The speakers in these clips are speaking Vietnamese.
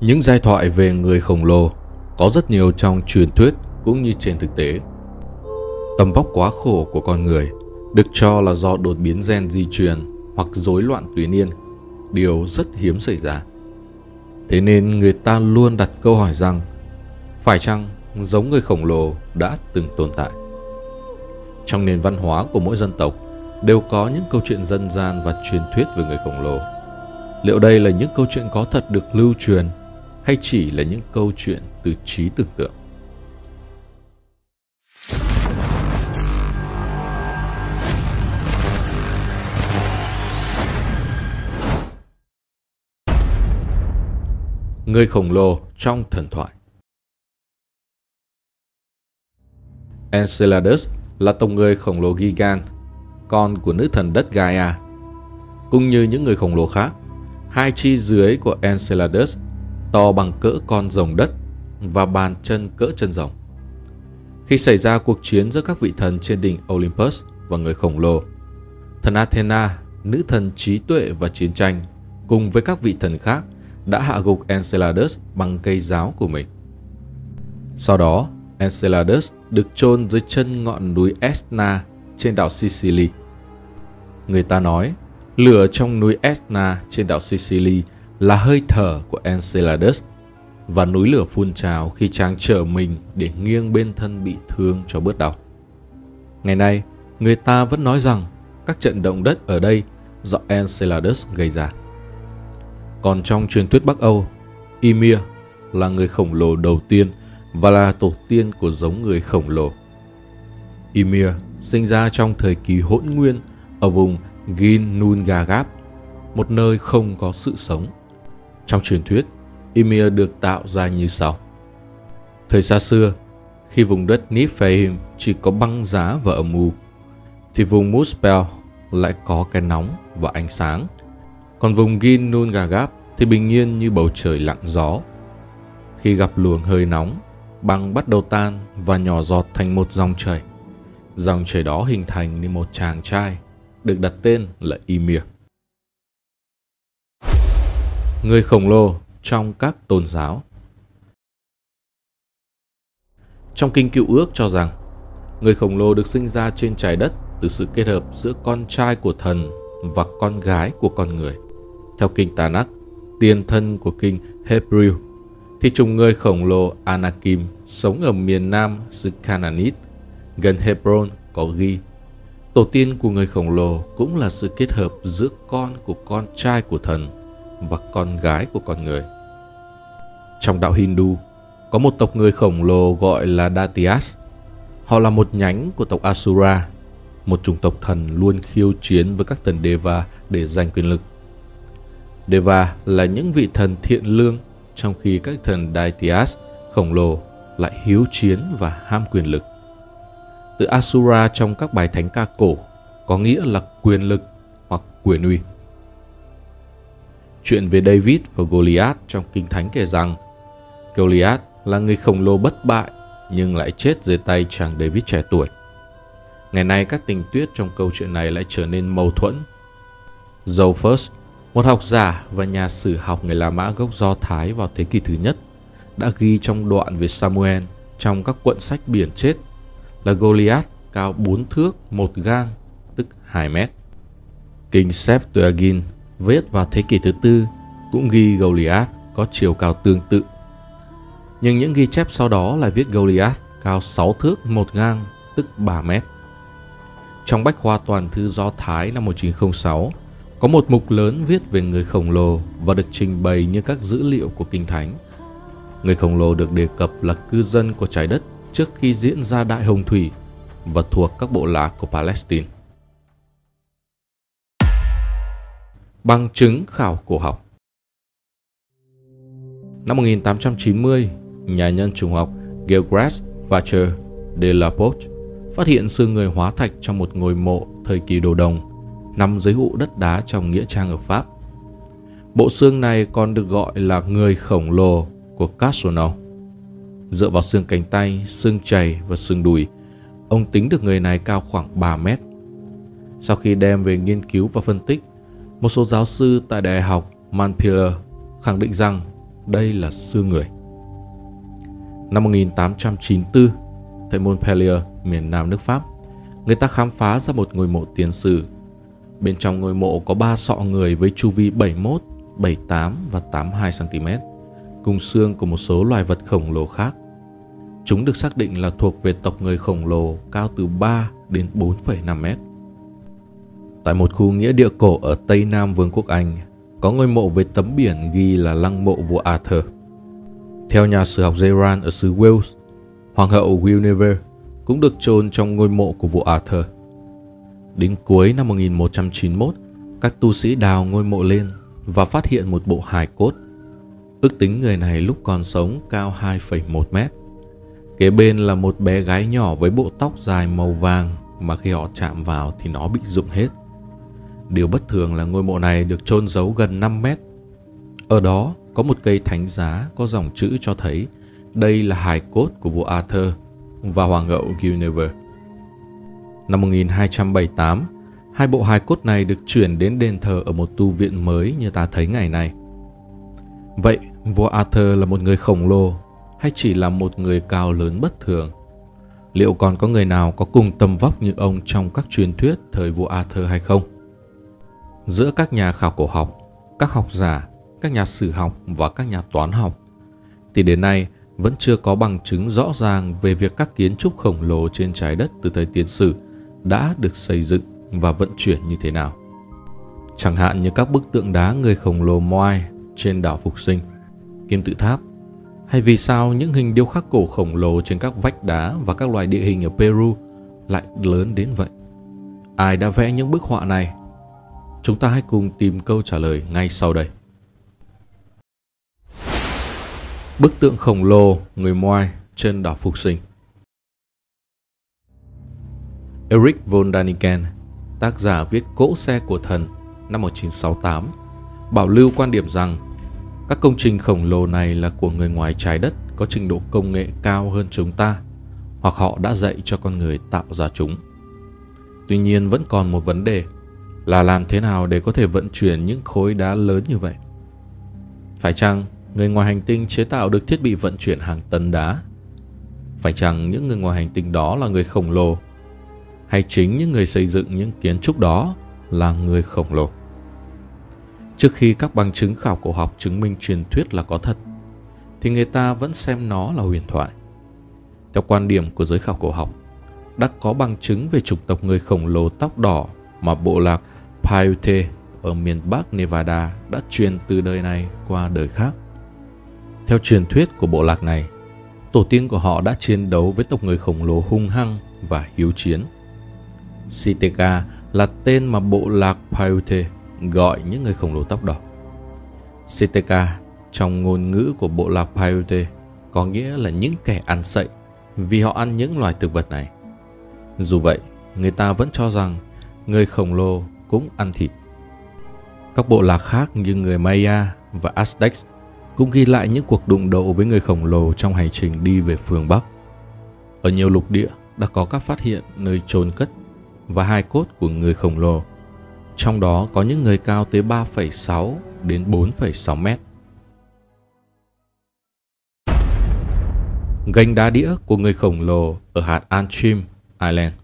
Những giai thoại về người khổng lồ có rất nhiều trong truyền thuyết cũng như trên thực tế. Tầm vóc quá khổ của con người được cho là do đột biến gen di truyền hoặc rối loạn tuyến niên, điều rất hiếm xảy ra. Thế nên người ta luôn đặt câu hỏi rằng phải chăng giống người khổng lồ đã từng tồn tại? Trong nền văn hóa của mỗi dân tộc đều có những câu chuyện dân gian và truyền thuyết về người khổng lồ. Liệu đây là những câu chuyện có thật được lưu truyền hay chỉ là những câu chuyện từ trí tưởng tượng? Người khổng lồ trong thần thoại Enceladus là tộc người khổng lồ Gigan, con của nữ thần đất Gaia. Cũng như những người khổng lồ khác, hai chi dưới của Enceladus to bằng cỡ con rồng đất và bàn chân cỡ chân rồng. Khi xảy ra cuộc chiến giữa các vị thần trên đỉnh Olympus và người khổng lồ, thần Athena, nữ thần trí tuệ và chiến tranh, cùng với các vị thần khác đã hạ gục Enceladus bằng cây giáo của mình. Sau đó, Enceladus được chôn dưới chân ngọn núi Etna trên đảo Sicily. Người ta nói, lửa trong núi Etna trên đảo Sicily là hơi thở của Enceladus và núi lửa phun trào khi chàng trở mình để nghiêng bên thân bị thương cho bớt đau. Ngày nay, người ta vẫn nói rằng các trận động đất ở đây do Enceladus gây ra. Còn trong truyền thuyết Bắc Âu, Ymir là người khổng lồ đầu tiên và là tổ tiên của giống người khổng lồ. Ymir sinh ra trong thời kỳ hỗn nguyên ở vùng Ginnungagap, một nơi không có sự sống. Trong truyền thuyết, Ymir được tạo ra như sau. Thời xa xưa, khi vùng đất Niflheim chỉ có băng giá và âm u, thì vùng Muspel lại có cái nóng và ánh sáng. Còn vùng Ginnungagap thì bình yên như bầu trời lặng gió. Khi gặp luồng hơi nóng, băng bắt đầu tan và nhỏ giọt thành một dòng chảy. Dòng chảy đó hình thành nên một chàng trai, được đặt tên là Ymir. Người khổng lồ trong các tôn giáo Trong kinh cựu ước cho rằng, người khổng lồ được sinh ra trên trái đất từ sự kết hợp giữa con trai của thần và con gái của con người. Theo kinh Tanakh, tiền thân của kinh Hebrew thì chủng người khổng lồ Anakim sống ở miền nam xứ Canaanit, gần Hebron có ghi. Tổ tiên của người khổng lồ cũng là sự kết hợp giữa con của con trai của thần và con gái của con người. Trong đạo Hindu, có một tộc người khổng lồ gọi là Datias. Họ là một nhánh của tộc Asura, một chủng tộc thần luôn khiêu chiến với các thần Deva để giành quyền lực. Deva là những vị thần thiện lương trong khi các thần Daityas khổng lồ lại hiếu chiến và ham quyền lực. Từ Asura trong các bài thánh ca cổ có nghĩa là quyền lực hoặc quyền uy. Chuyện về David và Goliath trong Kinh Thánh kể rằng Goliath là người khổng lồ bất bại nhưng lại chết dưới tay chàng David trẻ tuổi. Ngày nay các tình tiết trong câu chuyện này lại trở nên mâu thuẫn. Zophus một học giả và nhà sử học người La Mã gốc Do Thái vào thế kỷ thứ nhất đã ghi trong đoạn về Samuel trong các cuộn sách biển chết là Goliath cao 4 thước 1 gang, tức 2 mét. Kinh Septuagint viết vào thế kỷ thứ tư cũng ghi Goliath có chiều cao tương tự. Nhưng những ghi chép sau đó lại viết Goliath cao 6 thước 1 gang, tức 3 mét. Trong Bách khoa toàn thư Do Thái năm 1906, có một mục lớn viết về người khổng lồ và được trình bày như các dữ liệu của Kinh Thánh. Người khổng lồ được đề cập là cư dân của trái đất trước khi diễn ra Đại Hồng Thủy và thuộc các bộ lạc của Palestine. Bằng chứng khảo cổ học Năm 1890, nhà nhân trùng học Gilgras Vacher de la Poche phát hiện xương người hóa thạch trong một ngôi mộ thời kỳ đồ đồng nằm dưới hụ đất đá trong nghĩa trang ở Pháp. Bộ xương này còn được gọi là người khổng lồ của Castelnau. Dựa vào xương cánh tay, xương chày và xương đùi, ông tính được người này cao khoảng 3 mét. Sau khi đem về nghiên cứu và phân tích, một số giáo sư tại Đại học Montpellier khẳng định rằng đây là xương người. Năm 1894, tại Montpellier, miền Nam nước Pháp, người ta khám phá ra một ngôi mộ tiền sử. Bên trong ngôi mộ có ba sọ người với chu vi 71, 78 và 82 cm, cùng xương của một số loài vật khổng lồ khác. Chúng được xác định là thuộc về tộc người khổng lồ cao từ 3 đến 4,5 mét. Tại một khu nghĩa địa cổ ở Tây Nam Vương quốc Anh, có ngôi mộ với tấm biển ghi là lăng mộ vua Arthur. Theo nhà sử học Geran ở xứ Wales, Hoàng hậu Guinevere cũng được chôn trong ngôi mộ của vua Arthur. Đến cuối năm 1191, các tu sĩ đào ngôi mộ lên và phát hiện một bộ hài cốt. Ước tính người này lúc còn sống cao 2,1 mét. Kế bên là một bé gái nhỏ với bộ tóc dài màu vàng mà khi họ chạm vào thì nó bị rụng hết. Điều bất thường là ngôi mộ này được chôn giấu gần 5 mét. Ở đó có một cây thánh giá có dòng chữ cho thấy đây là hài cốt của vua Arthur và hoàng hậu Guinevere. Năm 1278, hai bộ hài cốt này được chuyển đến đền thờ ở một tu viện mới như ta thấy ngày nay. Vậy, vua Arthur là một người khổng lồ hay chỉ là một người cao lớn bất thường? Liệu còn có người nào có cùng tầm vóc như ông trong các truyền thuyết thời vua Arthur hay không? Giữa các nhà khảo cổ học, các học giả, các nhà sử học và các nhà toán học, thì đến nay vẫn chưa có bằng chứng rõ ràng về việc các kiến trúc khổng lồ trên trái đất từ thời tiền sử đã được xây dựng và vận chuyển như thế nào. Chẳng hạn như các bức tượng đá người khổng lồ Moai trên đảo Phục Sinh, Kim Tự Tháp, hay vì sao những hình điêu khắc cổ khổng lồ trên các vách đá và các loài địa hình ở Peru lại lớn đến vậy? Ai đã vẽ những bức họa này? Chúng ta hãy cùng tìm câu trả lời ngay sau đây. Bức tượng khổng lồ người Moai trên đảo Phục Sinh Eric von Daniken, tác giả viết Cỗ xe của thần năm 1968, bảo lưu quan điểm rằng các công trình khổng lồ này là của người ngoài trái đất có trình độ công nghệ cao hơn chúng ta hoặc họ đã dạy cho con người tạo ra chúng. Tuy nhiên vẫn còn một vấn đề là làm thế nào để có thể vận chuyển những khối đá lớn như vậy. Phải chăng người ngoài hành tinh chế tạo được thiết bị vận chuyển hàng tấn đá? Phải chăng những người ngoài hành tinh đó là người khổng lồ? Hay chính những người xây dựng những kiến trúc đó là người khổng lồ? Trước khi các bằng chứng khảo cổ học chứng minh truyền thuyết là có thật, thì người ta vẫn xem nó là huyền thoại. Theo quan điểm của giới khảo cổ học, đã có bằng chứng về chủng tộc người khổng lồ tóc đỏ mà bộ lạc Paiute ở miền Bắc Nevada đã truyền từ đời này qua đời khác. Theo truyền thuyết của bộ lạc này, tổ tiên của họ đã chiến đấu với tộc người khổng lồ hung hăng và hiếu chiến. Siteka là tên mà bộ lạc Paiute gọi những người khổng lồ tóc đỏ. Siteka trong ngôn ngữ của bộ lạc Paiute có nghĩa là những kẻ ăn sậy vì họ ăn những loài thực vật này. Dù vậy, người ta vẫn cho rằng người khổng lồ cũng ăn thịt. Các bộ lạc khác như người Maya và Aztecs cũng ghi lại những cuộc đụng độ với người khổng lồ trong hành trình đi về phương Bắc. Ở nhiều lục địa đã có các phát hiện nơi chôn cất và hai cốt của người khổng lồ. Trong đó có những người cao tới 3,6 đến 4,6 mét. Gành đá đĩa của người khổng lồ ở hạt Antrim Ireland.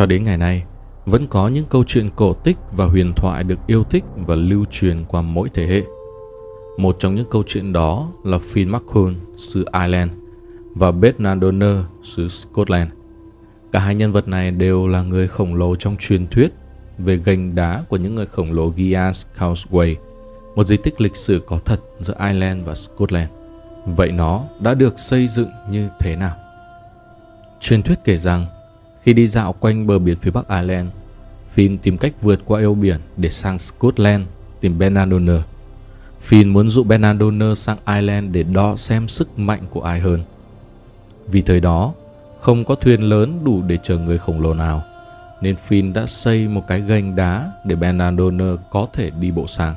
Cho đến ngày nay, vẫn có những câu chuyện cổ tích và huyền thoại được yêu thích và lưu truyền qua mỗi thế hệ. Một trong những câu chuyện đó là Finn McCool xứ Ireland và Bernard Donner xứ Scotland. Cả hai nhân vật này đều là người khổng lồ trong truyền thuyết về gành đá của những người khổng lồ Gias Causeway, một di tích lịch sử có thật giữa Ireland và Scotland. Vậy nó đã được xây dựng như thế nào? Truyền thuyết kể rằng khi đi dạo quanh bờ biển phía Bắc Ireland, Finn tìm cách vượt qua eo biển để sang Scotland tìm Benadonner. Finn muốn dụ Benadonner sang Ireland để đo xem sức mạnh của ai hơn. Vì thời đó, không có thuyền lớn đủ để chở người khổng lồ nào, nên Finn đã xây một cái gành đá để Benadonner có thể đi bộ sang.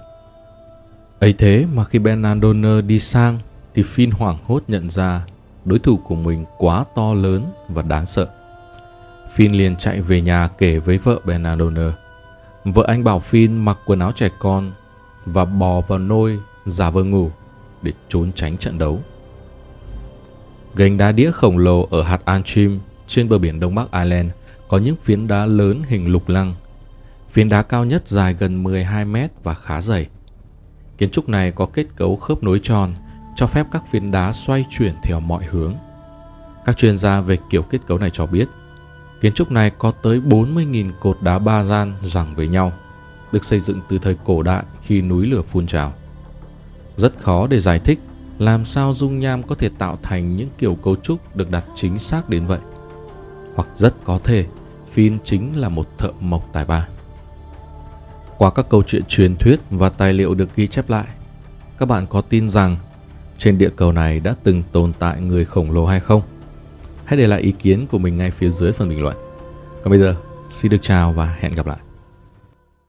ấy thế mà khi Benadonner đi sang thì Finn hoảng hốt nhận ra đối thủ của mình quá to lớn và đáng sợ. Finn liền chạy về nhà kể với vợ Bernardone. Vợ anh bảo Finn mặc quần áo trẻ con, và bò vào nôi giả vờ ngủ để trốn tránh trận đấu. Gành đá đĩa khổng lồ ở hạt Antrim trên bờ biển Đông Bắc Ireland có những phiến đá lớn hình lục lăng. Phiến đá cao nhất dài gần 12 mét và khá dày. Kiến trúc này có kết cấu khớp nối tròn, cho phép các phiến đá xoay chuyển theo mọi hướng. Các chuyên gia về kiểu kết cấu này cho biết, kiến trúc này có tới 40.000 cột đá ba gian giằng với nhau, được xây dựng từ thời cổ đại khi núi lửa phun trào. Rất khó để giải thích làm sao dung nham có thể tạo thành những kiểu cấu trúc được đặt chính xác đến vậy. Hoặc rất có thể Phin chính là một thợ mộc tài ba. Qua các câu chuyện truyền thuyết và tài liệu được ghi chép lại, các bạn có tin rằng trên địa cầu này đã từng tồn tại người khổng lồ hay không? Hãy để lại ý kiến của mình ngay phía dưới phần bình luận. Còn bây giờ, xin được chào và hẹn gặp lại.